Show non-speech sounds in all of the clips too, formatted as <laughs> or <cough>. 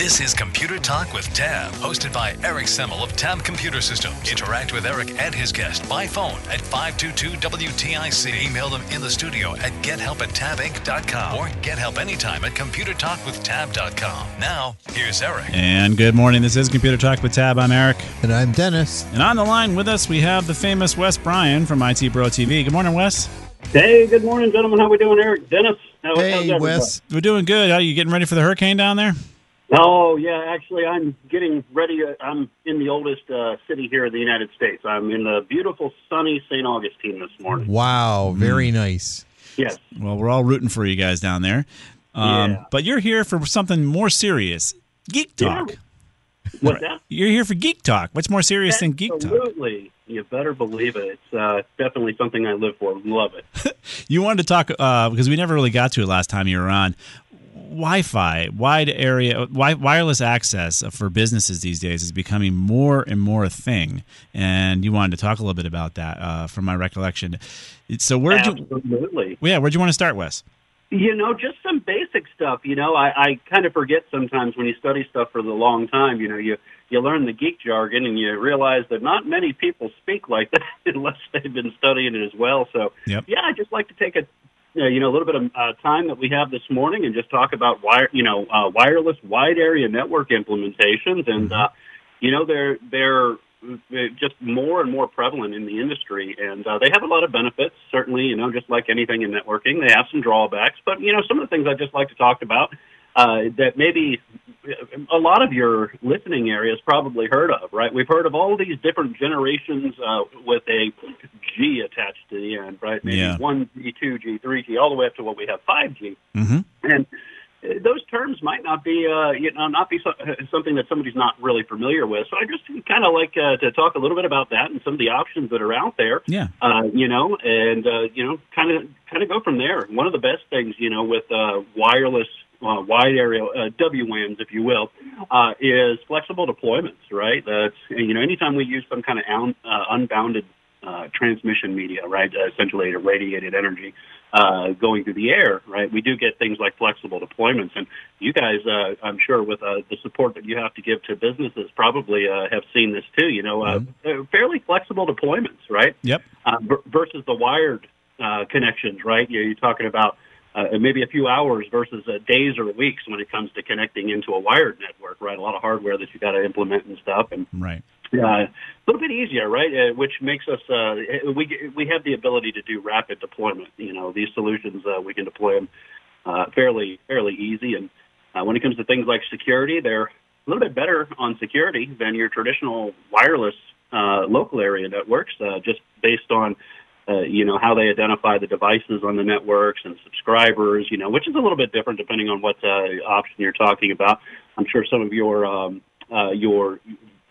This is Computer Talk with Tab, hosted by Eric Semmel of Tab Computer Systems. Interact with Eric and his guest by phone at 522-WTIC. Email them in the studio at gethelp at tabinc.com or get help anytime at computertalkwithtab.com. Now, here's Eric. And good morning. This is Computer Talk with Tab. I'm Eric. And I'm Dennis. And on the line with us, we have the famous Wes Bryan from IT Pro TV. Good morning, Wes. Hey, good morning, gentlemen. How we doing, Eric? Dennis? How, hey, Wes. We're doing good. Are you getting ready for the hurricane down there? Oh yeah, actually, I'm getting ready. I'm in the oldest uh, city here in the United States. I'm in the beautiful, sunny St. Augustine this morning. Wow, very mm. nice. Yes. Well, we're all rooting for you guys down there. Um, yeah. But you're here for something more serious, Geek Talk. Yeah. What's that? You're here for Geek Talk. What's more serious Absolutely. than Geek Talk? Absolutely. You better believe it. It's uh, definitely something I live for. Love it. <laughs> you wanted to talk uh, because we never really got to it last time you were on. Wi-Fi, wide area, wi- wireless access for businesses these days is becoming more and more a thing. And you wanted to talk a little bit about that, uh, from my recollection. So where'd you? Yeah, where'd you want to start, Wes? You know, just some basic stuff. You know, I, I kind of forget sometimes when you study stuff for the long time. You know, you you learn the geek jargon and you realize that not many people speak like <laughs> that unless they've been studying it as well. So, yep. yeah, I just like to take a uh, you know, a little bit of uh, time that we have this morning and just talk about wire, you know, uh, wireless wide area network implementations, and mm-hmm. uh, you know, they're they're just more and more prevalent in the industry, and uh, they have a lot of benefits. Certainly, you know, just like anything in networking, they have some drawbacks. But you know, some of the things I just like to talk about uh, that maybe a lot of your listening areas probably heard of, right? We've heard of all these different generations uh, with a G attached to the end, right? Maybe yeah. 1G, 2G, 3G, all the way up to what we have 5G. Mm-hmm. And uh, those terms might not be, uh, you know, not be so, something that somebody's not really familiar with. So I just kind of like uh, to talk a little bit about that and some of the options that are out there. Yeah. Uh, you know, and uh, you know, kind of kind of go from there. One of the best things, you know, with uh, wireless uh, wide area uh, WWANs, if you will, uh, is flexible deployments. Right. That's you know anytime we use some kind of un, uh, unbounded uh, transmission media, right, uh, essentially irradiated energy uh, going through the air, right, we do get things like flexible deployments. And you guys, uh, I'm sure, with uh, the support that you have to give to businesses, probably uh, have seen this too. You know, uh, mm-hmm. fairly flexible deployments, right? Yep. Uh, versus the wired uh, connections, right? You're, you're talking about uh, maybe a few hours versus uh, days or weeks when it comes to connecting into a wired network, right? A lot of hardware that you got to implement and stuff, and right. Uh, a little bit easier, right? Uh, which makes us uh, we we have the ability to do rapid deployment. You know, these solutions uh, we can deploy them uh, fairly fairly easy, and uh, when it comes to things like security, they're a little bit better on security than your traditional wireless uh, local area networks, uh, just based on uh, you know, how they identify the devices on the networks and subscribers, you know, which is a little bit different depending on what uh, option you're talking about. I'm sure some of your um, uh, your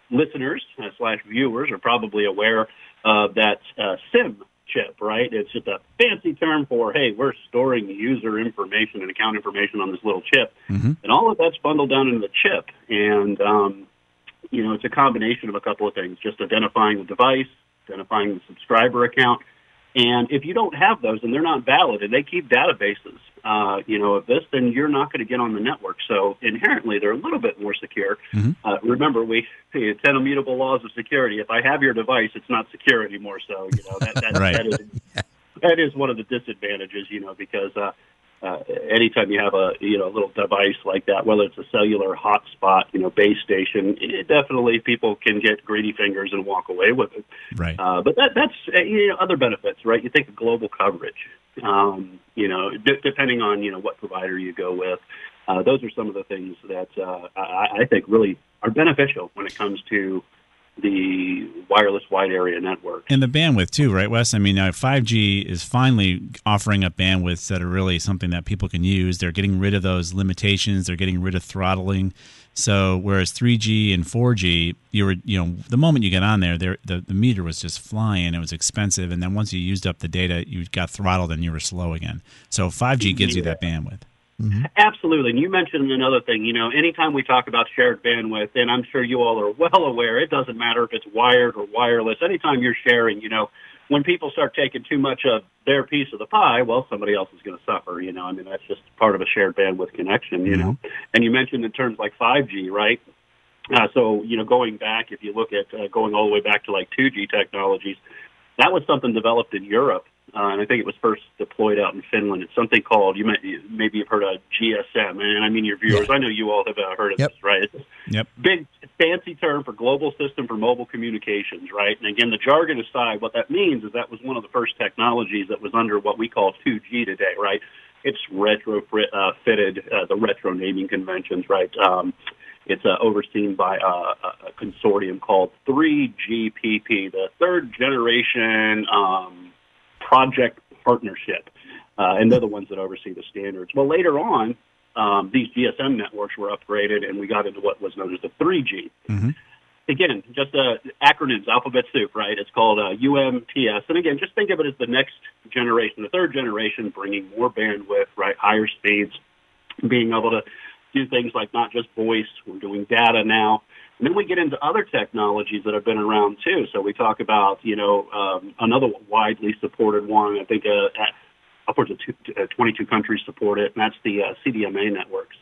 listeners uh, slash viewers are probably aware of that uh, SIM chip, right? It's just a fancy term for, hey, we're storing user information and account information on this little chip. Mm-hmm. And all of that's bundled down into the chip. And, um, you know, it's a combination of a couple of things, just identifying the device, identifying the subscriber account, and if you don't have those and they're not valid and they keep databases, uh, you know, of this, then you're not going to get on the network. So inherently, they're a little bit more secure. Mm-hmm. Uh, remember, we <laughs> ten immutable laws of security. If I have your device, it's not secure anymore. So you know that that, <laughs> right. that is that is one of the disadvantages. You know, because uh, uh, anytime you have a you know a little device like that, whether it's a cellular hotspot, you know, base station, it definitely people can get greedy fingers and walk away with it. Right. Uh, but that that's uh, you know other benefits, right? You think of global coverage. Um, you know, d- depending on you know what provider you go with, uh, those are some of the things that uh, I, I think really are beneficial when it comes to the wireless wide area network. And the bandwidth too, right, Wes? I mean, uh, now 5G is finally offering up bandwidths that are really something that people can use. They're getting rid of those limitations. They're getting rid of throttling. So whereas 3G and 4G, you were, you know, the moment you get on there, there the, the meter was just flying. It was expensive, and then once you used up the data, you got throttled and you were slow again. So 5G gives you that bandwidth. Absolutely. And you mentioned another thing. You know, anytime we talk about shared bandwidth, and I'm sure you all are well aware, it doesn't matter if it's wired or wireless. Anytime you're sharing, you know, when people start taking too much of their piece of the pie, well, somebody else is going to suffer. You know, I mean, that's just part of a shared bandwidth connection. You know, and you mentioned in terms like 5G, right? Uh, so, you know, going back, if you look at uh, going all the way back to like 2G technologies, that was something developed in Europe, uh, and I think it was first deployed out in Finland. It's something called you may, maybe you've heard of GSM, and I mean your viewers. I know you all have uh, heard of Yep. this, right? It's Yep. big fancy term for global system for mobile communications, right? And again, the jargon aside, what that means is that was one of the first technologies that was under what we call 2G today, right? It's retrofitted uh, fitted, uh, the retro naming conventions, right? Um, it's uh, overseen by uh, a a consortium called 3GPP, the Third Generation um, Project Partnership, uh, and they're the ones that oversee the standards. Well, later on, um, these GSM networks were upgraded, and we got into what was known as the 3G. Again, just uh, acronyms, alphabet soup, right? It's called uh, UMTS. And again, just think of it as the next generation, the third generation, bringing more bandwidth, right? Higher speeds, being able to do things like not just voice, we're doing data now. And then we get into other technologies that have been around too. So we talk about, you know, um, another widely supported one. I think uh, upwards of two, uh, 22 countries support it, and that's the uh, CDMA networks.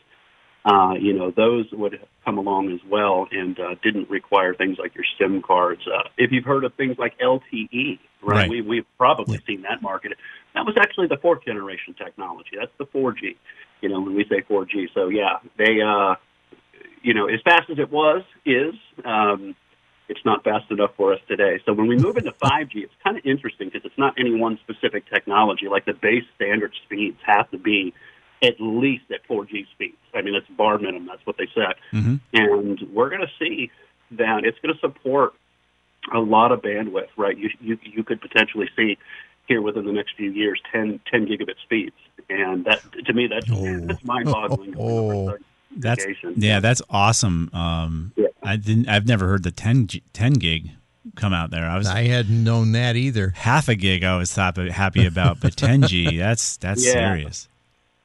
Uh, you know, those would come along as well and uh, didn't require things like your SIM cards. Uh, if you've heard of things like LTE, right? Right. We, we've probably seen that market. That was actually the fourth generation technology. That's the 4G. You know, when we say 4G. So yeah, they, uh, you know, as fast as it was, is, um, it's not fast enough for us today. So when we move into <laughs> 5G, it's kind of interesting because it's not any one specific technology. Like the base standard speeds have to be at least at 4G speeds. I mean, it's bar minimum. That's what they said. And we're going to see that it's going to support a lot of bandwidth, right? You, you, you could potentially see here within the next few years 10, 10 gigabit speeds. And that, to me, that's, that's mind boggling. Oh. That's <laughs> yeah, that's awesome. Um, Yeah. I didn't. I've never heard the 10, 10 gig come out there. I was I hadn't known that either. half a gig. I was happy about, but ten G. <laughs> That's that's Yeah. serious.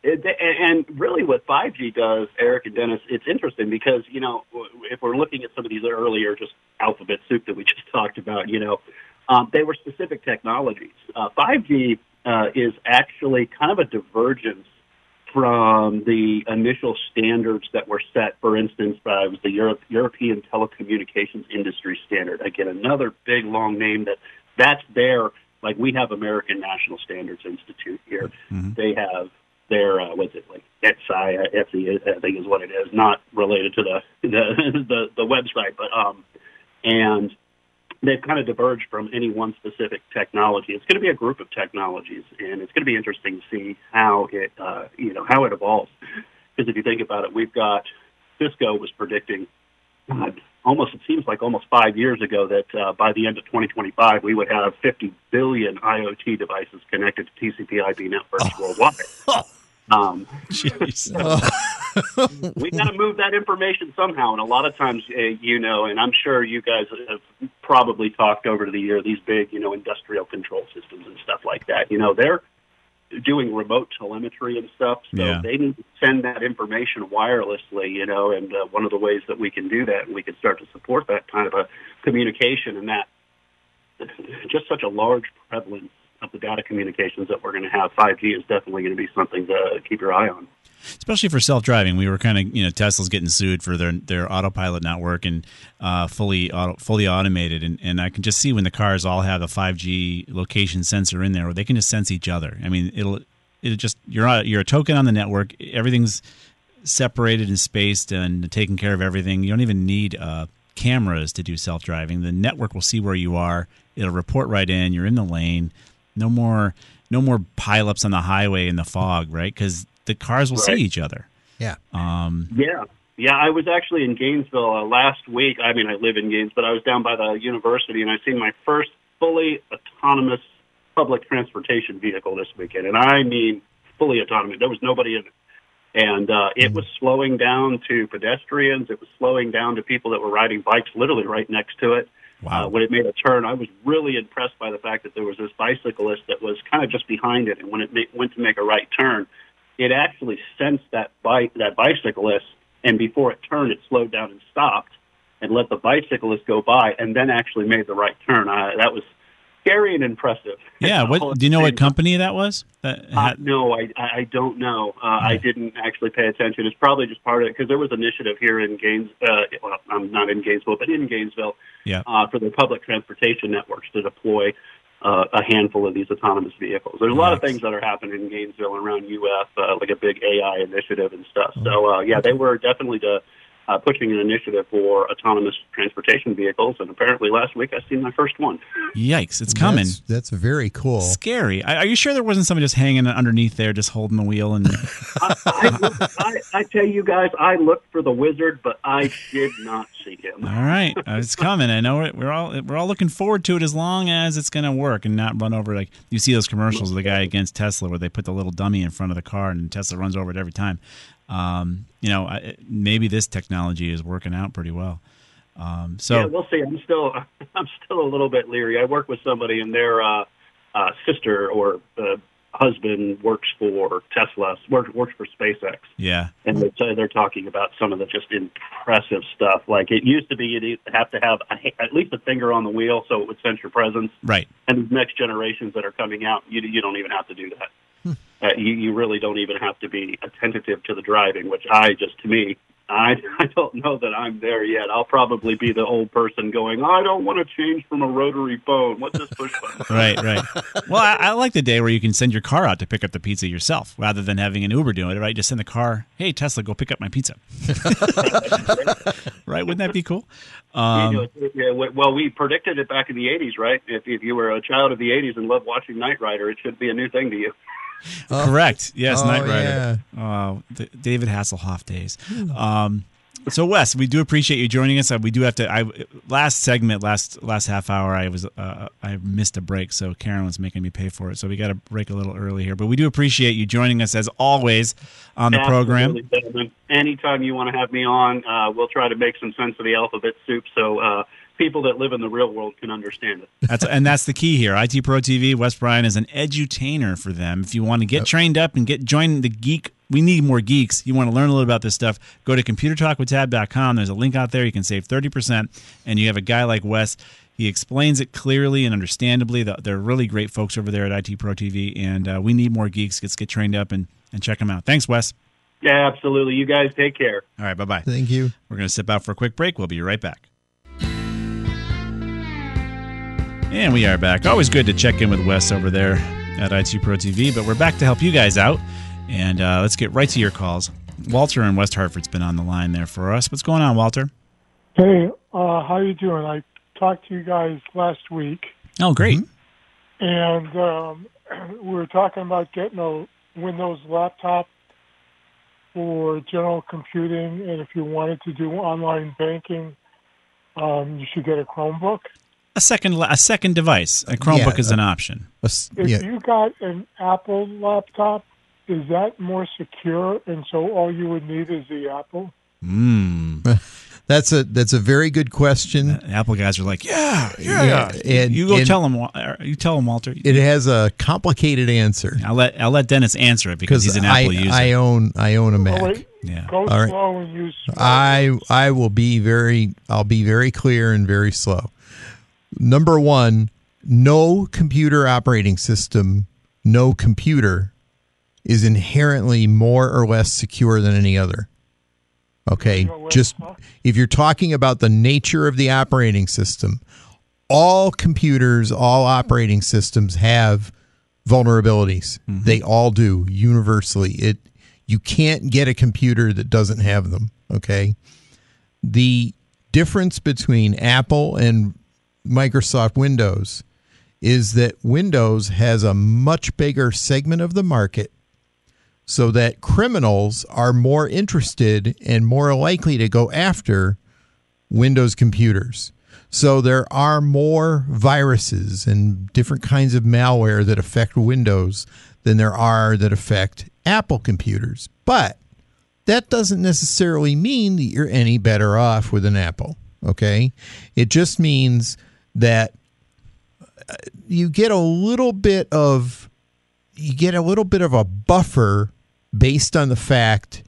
It, and and really, what 5G does, Eric and Dennis, it's interesting because you know if we're looking at some of these earlier just alphabet soup that we <laughs> just talked about, you know, um, they were specific technologies. Uh, 5G uh, is actually kind of a divergence from the initial standards that were set. For instance, it was the Europe, European Telecommunications Industry Standard. Again, another big long name that that's there. like we have American National Standards Institute here. They have their uh, what's it like ETSI, ETSI, I think is what it is, not related to the <laughs> the the, the website, but um, and they've kind of diverged from any one specific technology. It's going to be a group of technologies, and it's going to be interesting to see how it uh, you know how it evolves. Because if you think about it, we've got Cisco was predicting God, almost it seems like almost five years ago that uh, by the end of 2025 we would have 50 billion IoT devices connected to TCP/IP networks <laughs> worldwide. Um, Jeez. we got to move that information somehow. And a lot of times, uh, you know, and I'm sure you guys have probably talked over the year these big, you know, industrial control systems and stuff like that. You know, they're doing remote telemetry and stuff, so Yeah. they need to send that information wirelessly. You know, and uh, one of the ways that we can do that, and we can start to support that kind of a communication, and that <laughs> just such a large prevalence the data communications that we're going to have. 5G is definitely going to be something to keep your eye on. especially for self-driving. We were kind of, you know, Tesla's getting sued for their their autopilot not working uh, fully auto, fully automated, and, and I can just see when the cars all have a 5G location sensor in there, where they can just sense each other. I mean, it'll it just you're a, you're a token on the network. Everything's separated and spaced and taking care of everything. You don't even need uh, cameras to do self driving. The network will see where you are. It'll report right in. You're in the lane. No more no more pileups on the highway in the fog, right? Because the cars will Right. see each other. Yeah. Um, Yeah. Yeah, I was actually in Gainesville uh, last week. I mean, I live in Gainesville, but I was down by the university and I seen my first fully autonomous public transportation vehicle this weekend. And I mean fully autonomous. There was nobody in it. And uh, it was slowing down to pedestrians. It was slowing down to people that were riding bikes literally right next to it. Wow. Uh, when it made a turn, I was really impressed by the fact that there was this bicyclist that was kind of just behind it, and when it ma- went to make a right turn, it actually sensed that bike that bicyclist, and before it turned, it slowed down and stopped, and let the bicyclist go by, and then actually made the right turn. Uh, that was scary and impressive. yeah. What do you know? What company that was? That Uh, no, I, I don't know. Uh, I didn't actually pay attention. It's probably just part of it because there was an initiative here in Gaines. Uh, well, I'm not in Gainesville, but in Gainesville, Yeah. uh, for the public transportation networks to deploy uh, a handful of these autonomous vehicles. There's a lot of things that are happening in Gainesville and around UF, uh, like a big AI initiative and stuff. So uh, yeah, they were definitely to, uh, pushing an initiative for autonomous transportation vehicles, and apparently last week I seen my first one. Yikes! It's coming. That's, that's very cool. Scary. Are are you sure there wasn't somebody just hanging underneath there, just holding the wheel? And <laughs> I, I, I, I tell you guys, I looked for the wizard, but I did not see him. all right, uh, it's coming. I know it. We're all we're all looking forward to it as long as it's going to work and not run over. Like you see those commercials of the guy against Tesla where they put the little dummy in front of the car and Tesla runs over it every time. Um, you know, I- maybe this technology is working out pretty well. Um, so yeah, we'll see. I'm still, <laughs> I'm still a little bit leery. I work with somebody, and their uh, uh, sister or uh, husband works for Tesla, works works for SpaceX, yeah, and they say they're talking about some of the just impressive stuff. Like it used to be, you'd have to have a, at least a finger on the wheel so it would sense your presence. right. and next generations that are coming out, you you don't even have to do that. Uh, you you really don't even have to be attentive to the driving, which I just to me. I, <laughs> I don't know that I'm there yet. I'll probably be the old person going, I don't want to change from a rotary phone. What's this push button? <laughs> Right, right. Well, I, I like the day where you can send your car out to pick up the pizza yourself, rather than having an Uber doing it. Right, just send the car. Hey, Tesla, go pick up my pizza. <laughs> right? Wouldn't that be cool? Um, yeah, well, we predicted it back in the 80s, right? If, if you were a child of the 80s and loved watching Knight Rider, it should be a new thing to you. Correct. Yes, Oh, Knight Rider. Oh, the David Hasselhoff days. Um, so Wes, we do appreciate you joining us. Uh, We do have to. I last segment, last last half hour, I was uh, I missed a break, so Karen was making me pay for it. So we got to break a little early here, but we do appreciate you joining us as always on the program. Absolutely, gentlemen. Anytime you want to have me on, uh, we'll try to make some sense of the alphabet soup so uh, people that live in the real world can understand it. That's and that's the key here. IT Pro TV, Wes Bryan is an edutainer for them. If you want to get trained up and get join the geek, we need more geeks. You want to learn a little about this stuff, go to computertalkwithtab.com. There's a link out there. You can save 30% and you have a guy like Wes. He explains it clearly and understandably. They're really great folks over there at IT Pro TV, and uh, we need more geeks. Let's get trained up and, and check them out. Thanks, Wes. Yeah, absolutely. You guys take care. All right, bye bye. Thank you. We're going to step out for a quick break. We'll be right back. And we are back. Always good to check in with Wes over there at IT Pro TV, but we're back to help you guys out. And uh, let's get right to your calls. Walter in West Hartford's been on the line there for us. What's going on, Walter? Hey, uh, how you doing? I talked to you guys last week, Oh, great. and um, <clears throat> we were talking about getting a Windows laptop for general computing, and if you wanted to do online banking, um, you should get a Chromebook. A second, a second device. A Chromebook Yeah, is an option. A s- If yeah, you got an Apple laptop, is that more secure? And so all you would need is the Apple. Mm. <laughs> that's a that's a very good question. Apple guys are like, yeah, yeah, yeah. And- you go and tell them. You tell them, Walter. It has a complicated answer I'll let I'll let Dennis answer it because because he's an I, Apple user. I own I own a Mac. Oh, yeah. go All right. slow and use. I I will be very I'll be very clear and very slow. Number 1, no computer operating system, no computer is inherently more or less secure than any other. Okay, just if you're talking about the nature of the operating system, all computers, all operating systems have vulnerabilities. Mm-hmm. They all do universally. It you can't get a computer that doesn't have them. Okay, the difference between Apple and Microsoft Windows is that Windows has a much bigger segment of the market so that criminals are more interested and more likely to go after Windows computers. So there are more viruses and different kinds of malware that affect Windows than there are that affect Apple computers. But that doesn't necessarily mean that you're any better off with an Apple. Okay. It just means that uh, you get a little bit of you get a little bit of a buffer based on the fact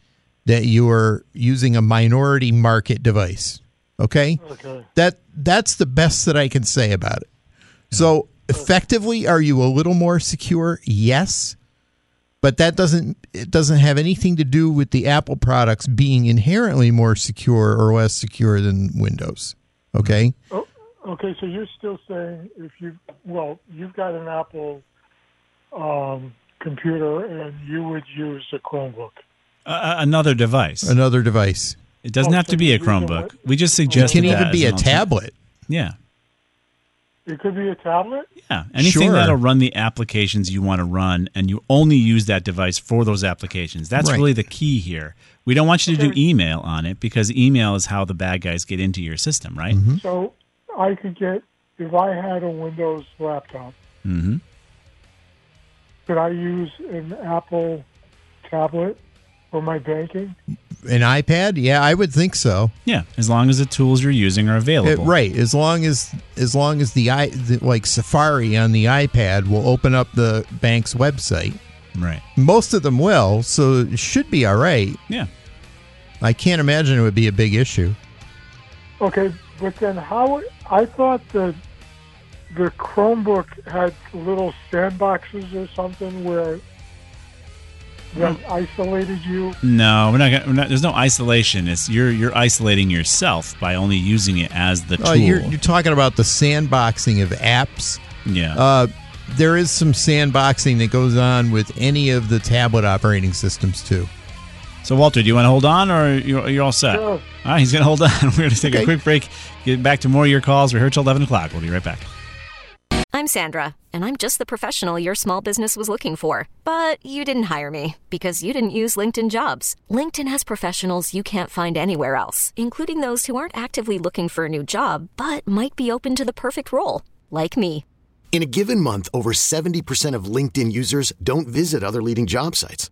that you are using a minority market device. Okay? Okay. That that's the best that I can say about it. So effectively are you a little more secure? Yes. But that doesn't it doesn't have anything to do with the Apple products being inherently more secure or less secure than Windows. Okay? Oh, okay, so you're still saying if you well, you've got an Apple um, computer and you would use a Chromebook. Uh, another device. Another device. It doesn't Oh, have so to be a Chromebook. what- We just suggest It can even be a tablet. Yeah. It could be a tablet. Yeah, anything Sure. that'll run the applications you want to run, and you only use that device for those applications. That's Right. really the key here. We don't want you to do email on it because email is how the bad guys get into your system, right? Mm-hmm. So I could get if I had a Windows laptop. Mm-hmm. Could I use an Apple tablet for my banking? An iPad? Yeah, I would think so. Yeah, as long as the tools you're using are It- available. right, as long as as long as the i the, like Safari on the iPad will open up the bank's website. Right. Most of them will, so it should be all right. Yeah. I can't imagine it would be a big issue. Okay, but then how? I thought the the Chromebook had little sandboxes or something where that isolated you. No, we're not, gonna, we're not. There's no isolation. It's you're you're isolating yourself by only using it as the tool. Oh, you're, you're talking about the sandboxing of apps. yeah. Uh, there is some sandboxing that goes on with any of the tablet operating systems too. So, Walter, do you want to hold on or you're, you're all set? Sure. All right, he's going to hold <laughs> on. We're going to take a quick break, get back to more of your calls. We're here till 11 o'clock. We'll be right back. I'm Sandra, and I'm just the professional your small business was looking for. But you didn't hire me because you didn't use LinkedIn jobs. LinkedIn has professionals you can't find anywhere else, including those who aren't actively looking for a new job but might be open to the perfect role, like me. In a given month, over 70% of LinkedIn users don't visit other leading job sites.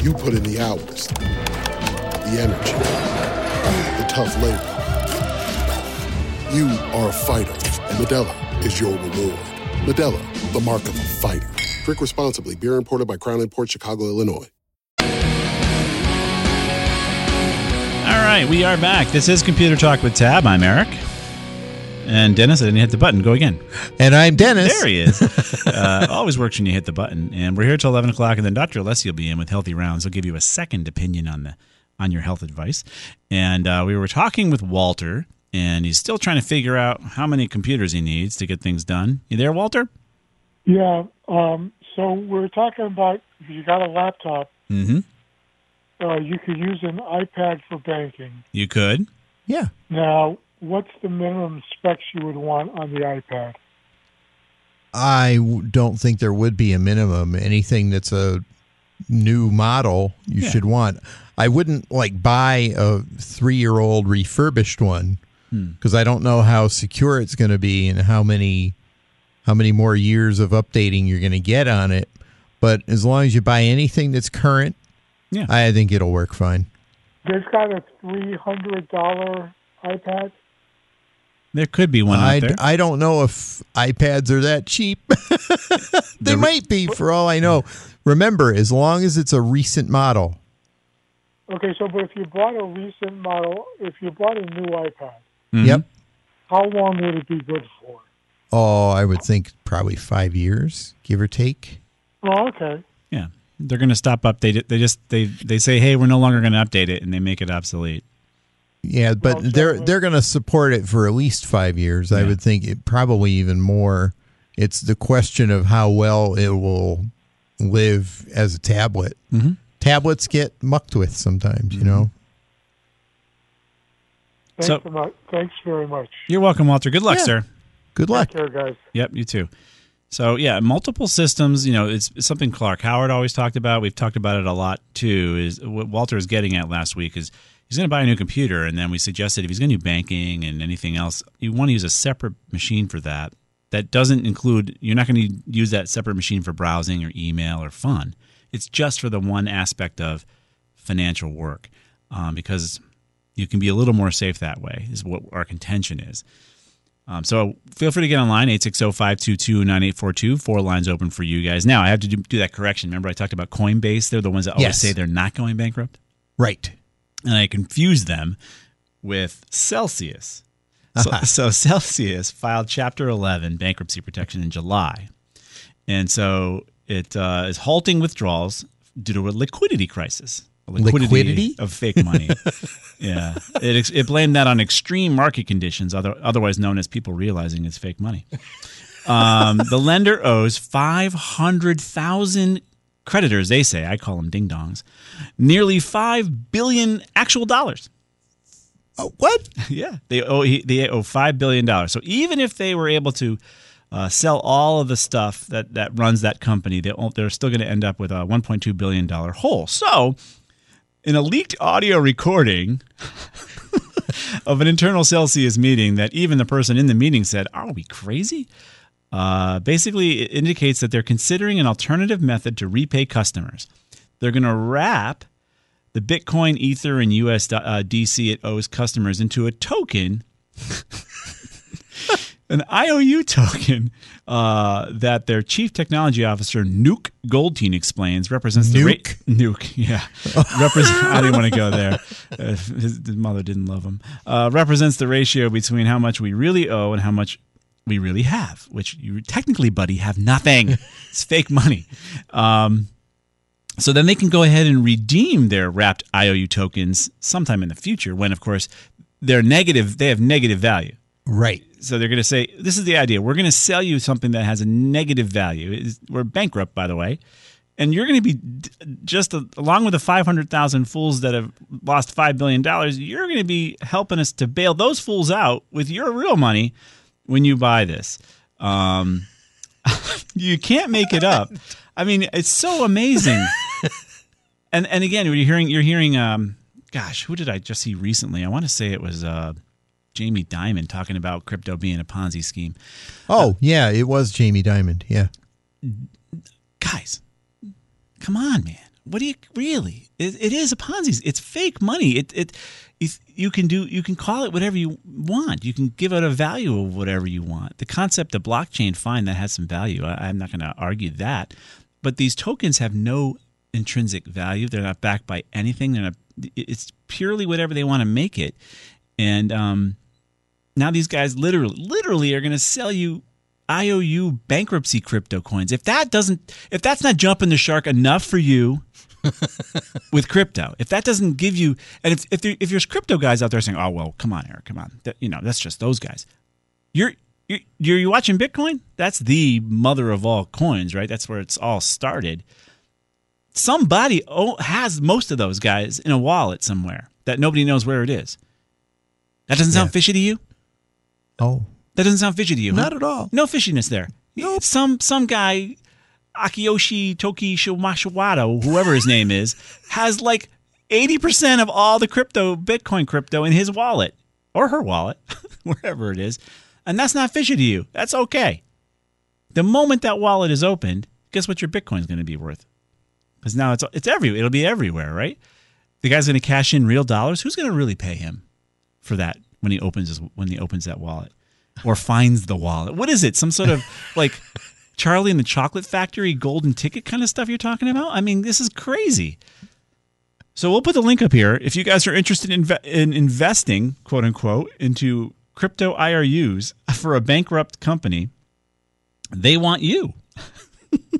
You put in the hours, the energy, the tough labor. You are a fighter, and Modelo is your reward. Modelo, the mark of a fighter. Drink responsibly. Beer imported by Crown Imports Chicago, Illinois. All right, we are back. This is Computer Talk with Tab. I'm Eric. And Dennis, I didn't hit the button. Go again. And I'm Dennis. There he is. uh, always works when you hit the button. And we're here till 11 o'clock, and then Dr. Alessi will be in with Healthy Rounds. He'll give you a second opinion on the on your health advice. And uh, we were talking with Walter, and he's still trying to figure out how many computers he needs to get things done. You there, Walter? Yeah. Um, so we're talking about if you got a laptop, Mm-hmm. uh, you could use an iPad for banking. You could. Yeah. Now, what's the minimum specs you would want on the iPad? I don't think there would be a minimum. Anything that's a new model you Yeah. should want. I wouldn't like buy a three year old refurbished one Hmm. because I don't know how secure it's going to be and how many how many more years of updating you're going to get on it. But as long as you buy anything that's current, Yeah. I think it'll work fine. They've got a three hundred dollar iPad. There could be one I, out there. I don't know if iPads are that cheap. <laughs> they The- might be for all I know. Remember, as long as it's a recent model, Okay, so but if you bought a recent model, if you bought a new iPad, Mhm. yep. how long would it be good for? Oh, I would think probably five years, give or take. Oh, okay. Yeah, they're going to stop update it. They just they they say, hey, we're no longer going to update it, and they make it obsolete. Yeah, but Well, they're they're going to support it for at least five years. I would think it probably even more. It's the question of how well it will live as a tablet. Mhm. Tablets get mucked with sometimes, you know. Thanks, So- so, much. Thanks very much. You're welcome, Walter. Good luck, Yeah. sir. Good luck. Take care, guys. Yep, you too. So yeah, multiple systems. You know, it's, it's something Clark Howard always talked about. We've talked about it a lot too. Is what Walter was getting at last week is he's going to buy a new computer, and then we suggested if he's going to do banking and anything else, you want to use a separate machine for that. That doesn't include. You're not going to use that separate machine for browsing or email or fun. It's just for the one aspect of financial work, um, because you can be a little more safe that way. Is what our contention is. Um, so feel free to get online, 860-522-9842. Four lines open for you guys. Now, I have to do, do that correction. Remember I talked about Coinbase? They're the ones that always Yes. say they're not going bankrupt. Right. And I confused them with Celsius. So, so <laughs> Celsius filed Chapter 11 bankruptcy protection in July. And so it uh, is halting withdrawals due to a liquidity crisis. A Liquidity? of fake money. <laughs> yeah, it it blamed that on extreme market conditions, other, otherwise known as people realizing it's fake money. <laughs> Um, the lender owes five hundred thousand creditors. They say I call them ding dongs, nearly five billion actual dollars. Oh, what? <laughs> Yeah, they owe they owe five billion dollars. So even if they were able to uh, sell all of the stuff that that runs that company, they they're still going to end up with a one point two billion dollar hole. So, in a leaked audio recording <laughs> of an internal Celsius meeting, that even the person in the meeting said, "Are we crazy?" Uh, basically, it indicates that they're considering an alternative method to repay customers. They're going to wrap the Bitcoin, Ether, and USDC it owes customers into a token, <laughs> an IOU token uh, that their chief technology officer Nuke Goldstein explains represents the rate. Nuke, yeah, represent. I didn't want to go there. Uh, his, his mother didn't love him. Uh, represents the ratio between how much we really owe and how much we really have, which you technically, buddy, have nothing. <laughs> it's fake money. Um, so then they can go ahead and redeem their wrapped IOU tokens sometime in the future when, of course, they're negative, they have negative value. Right. So they're going to say, this is the idea. We're going to sell you something that has a negative value. We're bankrupt, by the way. And you're going to be just along with the 500,000 fools that have lost $5 billion, you're going to be helping us to bail those fools out with your real money when you buy this. Um, <laughs> you can't make it up. <laughs> I mean, it's so amazing. <laughs> and and again, you're hearing you're hearing um gosh, who did I just see recently? I want to say it was uh Jamie Dimon talking about crypto being a Ponzi scheme. Oh, yeah, it was Jamie Dimon. Yeah. Guys, come on, man. What do you really? It, it is a Ponzi. It's fake money. It it you can do you can call it whatever you want. You can give it a value of whatever you want. The concept of blockchain, fine, that has some value. I, I'm not going to argue that. But these tokens have no intrinsic value. They're not backed by anything. They're not. It's purely whatever they want to make it. And um, now these guys literally, literally are going to sell you IOU bankruptcy crypto coins. If that doesn't, if that's not jumping the shark enough for you with crypto, if that doesn't give you, and if if, there, if there's crypto guys out there saying, "Oh well, come on, Eric, come on," that, you know, that's just those guys. You're you're you're watching Bitcoin? That's the mother of all coins, right? That's where it's all started. Somebody has most of those guys in a wallet somewhere that nobody knows where it is. That doesn't sound fishy to you? Oh. That doesn't sound fishy to you. Not huh? at all. No fishiness there. No. Some some guy Akiyoshi Toki Shomashawada, whoever his name is, has like 80% of all the crypto, Bitcoin crypto in his wallet or her wallet, <laughs> wherever it is. And that's not fishy to you. That's okay. The moment that wallet is opened, guess what your Bitcoin's going to be worth? Because now it's it's every it'll be everywhere, right? The guy's going to cash in real dollars. Who's going to really pay him for that when he opens his, when he opens that wallet or finds the wallet? What is it? Some sort of like Charlie and the Chocolate Factory golden ticket kind of stuff you're talking about? I mean, this is crazy. So we'll put the link up here if you guys are interested in, in investing, quote unquote, into crypto IOUs for a bankrupt company. They want you.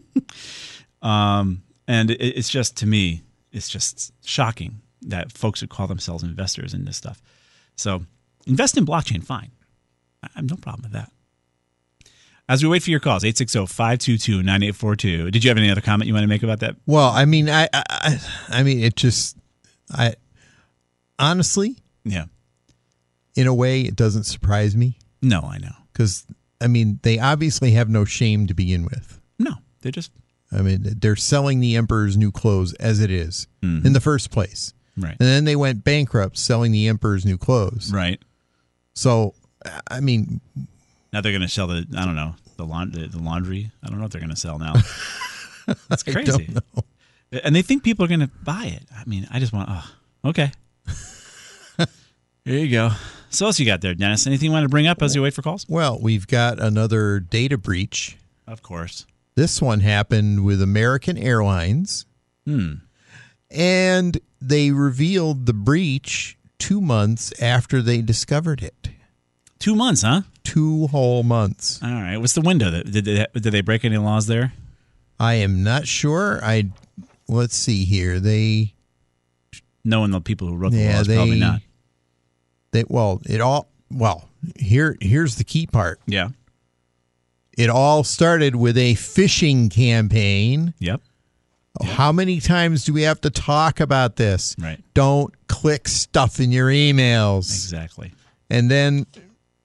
<laughs> um, and it, it's just to me, it's just shocking that folks would call themselves investors in this stuff. So invest in blockchain, fine. I have no problem with that. As we wait for your calls, 860-522-9842. Did you have any other comment you want to make about that? Well, I mean, I, I, I mean, it just, I, honestly, yeah, in a way, it doesn't surprise me. No, I know. Because, I mean, they obviously have no shame to begin with. No, they're just, I mean, they're selling the emperor's new clothes as it is Mhm. in the first place. Right. And then they went bankrupt selling the emperor's new clothes. Right. So, I mean, now they're going to sell the, I don't know, the, the, the laundry. I don't know what they're going to sell now. <laughs> That's crazy. And they think people are going to buy it. I mean, I just want, oh, okay. <laughs> There you go. So what else you got there, Dennis? Anything you want to bring up as you wait for calls? well, we've got another data breach. Of course. This one happened with American Airlines. Hmm. And they revealed the breach two months after they discovered it. Two months, huh? Two whole months. All right. What's the window? That, did, they, did they break any laws there? I am not sure. I let's see here. They Knowing the people who wrote the yeah laws, they probably not. They well it all well here here's the key part. Yeah. It all started with a phishing campaign. Yep. How many times do we have to talk about this? Right. Don't click stuff in your emails. Exactly. And then,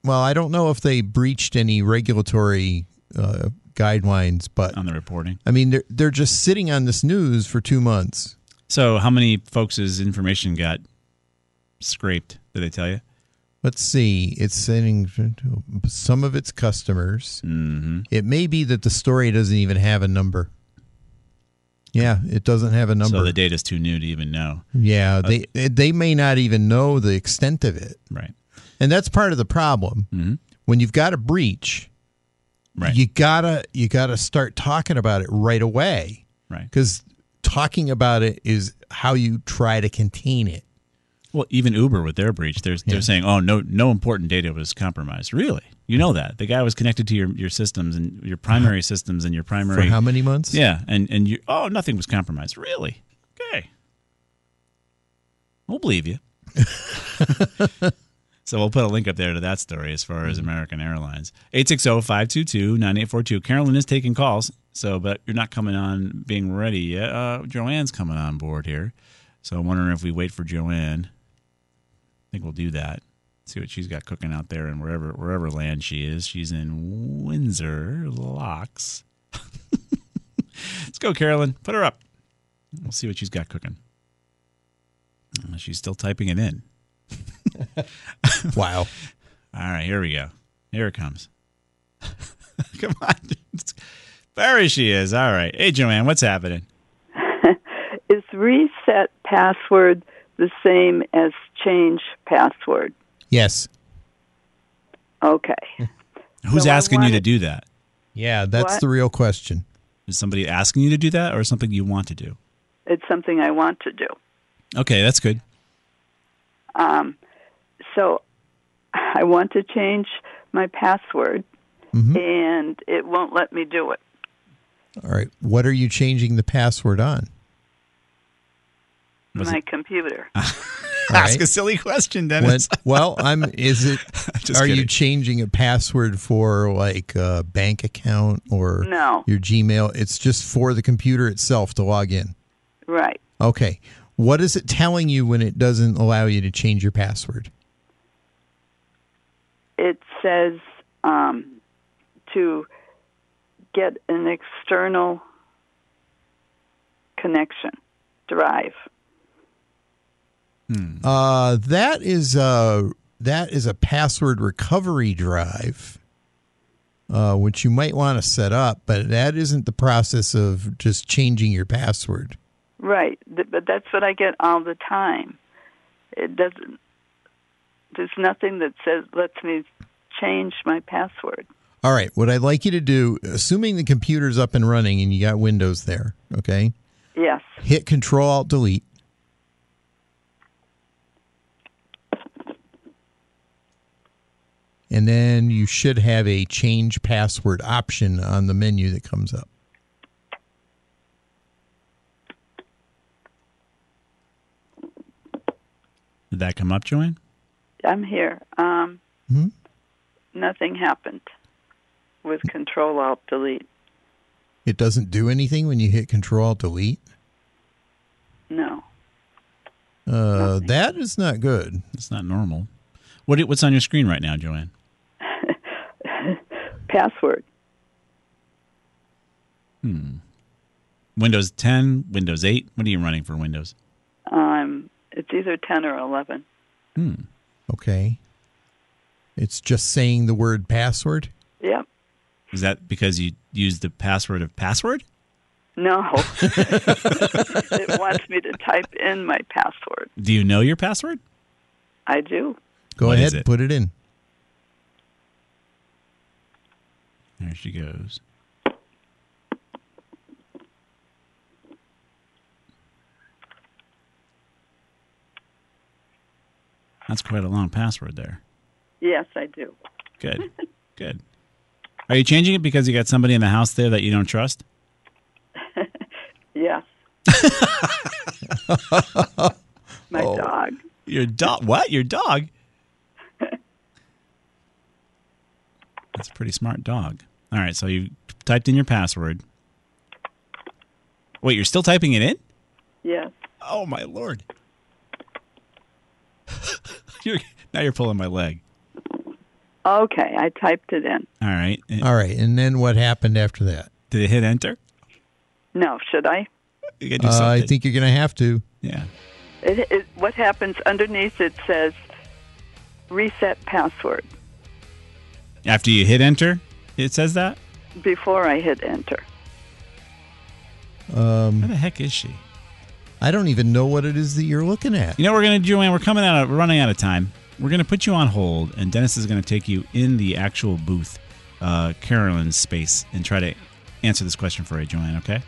well, I don't know if they breached any regulatory uh, guidelines, but on the reporting. I mean, they're they're just sitting on this news for two months. So how many folks' information got scraped? Did they tell you? Let's see. It's sending some of its customers. Mm-hmm. It may be that the story doesn't even have a number. Yeah, it doesn't have a number. So the data's too new to even know. Yeah, Uh, they they may not even know the extent of it. Right. And that's part of the problem. Mm-hmm. When you've got a breach, Right. you gotta you gotta start talking about it right away. Right. Because talking about it is how you try to contain it. Well, even Uber with their breach, they're they're saying, "Oh, no, no important data was compromised." Really? You know that the guy was connected to your, your systems and your primary systems and your primary For how many months? Yeah, and and you oh nothing was compromised. Really? Okay, we'll believe you. <laughs> <laughs> so we'll put a link up there to that story as far as American Airlines. 860-522-9842. Carolyn is taking calls, so but you're not coming on being ready yet. Uh, Joanne's coming on board here, so I'm wondering if we wait for Joanne. I think we'll do that. See what she's got cooking out there and wherever wherever land she is. She's in Windsor Locks. <laughs> Let's go, Carolyn. Put her up. We'll see what she's got cooking. Uh, She's still typing it in. <laughs> wow. All right, here we go. Here it comes. <laughs> Come on. There she is. All right. Hey, Joanne, what's happening? <laughs> Is reset password the same as change password? Yes. Okay. Who's So I asking you to do that? Yeah, that's What? the real question. Is somebody asking you to do that or something you want to do? It's something I want to do. Okay, that's good. Um, so <laughs> I want to change my password, Mm-hmm. and it won't let me do it. All right. What are you changing the password on? Was my computer. <laughs> All Ask right. a silly question, When, Dennis. well, I'm. Is it? <laughs> Just are you changing a password for like a bank account or No. your Gmail? It's just for the computer itself to log in. Right. Okay. What is it telling you when it doesn't allow you to change your password? It says um, to get an external connection drive. Uh, that is uh that is a password recovery drive, uh, which you might want to set up, but that isn't the process of just changing your password. Right, but that's what I get all the time. It doesn't. There's nothing that says lets me change my password. All right, what I'd like you to do, assuming the computer's up and running and you got Windows there, okay, Yes. hit Control Alt Delete. And then you should have a change password option on the menu that comes up. Did that come up, Joanne? I'm here. Um, Mhm. Nothing happened with Control Alt Delete. It doesn't do anything when you hit Control Alt Delete. No. Uh, that is not good. It's not normal. What what's on your screen right now, Joanne? <laughs> Password. Hmm. Windows 10, Windows 8. What are you running for Windows? Um, it's either 10 or 11. Hmm. Okay. It's just saying the word password. Yep. Is that because you used the password of password? No. <laughs> <laughs> it wants me to type in my password. Do you know your password? I do. Go What is ahead, it? put it in. There she goes. That's quite a long password there. Yes, I do. Good. <laughs> Good. Are you changing it because you got somebody in the house there that you don't trust? Yes. <laughs> my Oh. dog. Your dog? What? Your dog? <laughs> That's a pretty smart dog. All right, so you typed in your password. Wait, you're still typing it in? Yes. Oh my lord! <laughs> you're, now you're pulling my leg. Okay, I typed it in. All right. All right, and then what happened after that? Did it hit enter? No, should I? You do Uh, I think you're going to have to. Yeah. It, it, what happens underneath it says reset password After you hit enter, it says that. before I hit enter. Um, Where the heck is she? I don't even know what it is that you're looking at. You know what we're gonna do, Joanne? We're coming out. Of, we're running out of time. We're gonna put you on hold, and Dennis is gonna take you in the actual booth, uh, Carolyn's space, and try to answer this question for you, Joanne. Okay?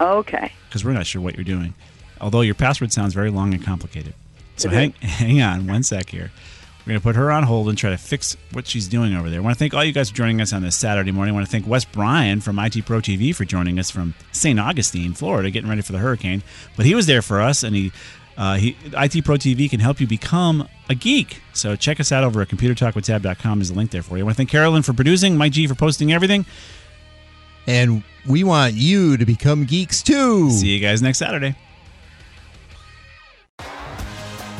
Okay. Because we're not sure what you're doing. Although your password sounds very long and complicated. So hang <laughs> hang on one sec here. We're going to put her on hold and try to fix what she's doing over there. I want to thank all you guys for joining us on this Saturday morning. I want to thank Wes Bryan from IT Pro TV for joining us from St. Augustine, Florida, getting ready for the hurricane. But he was there for us, and he, uh, he IT Pro TV can help you become a geek. So check us out over at computertalkwithtab.com. There's a link there for you. I want to thank Carolyn for producing, Mike G for posting everything. And we want you to become geeks too. See you guys next Saturday.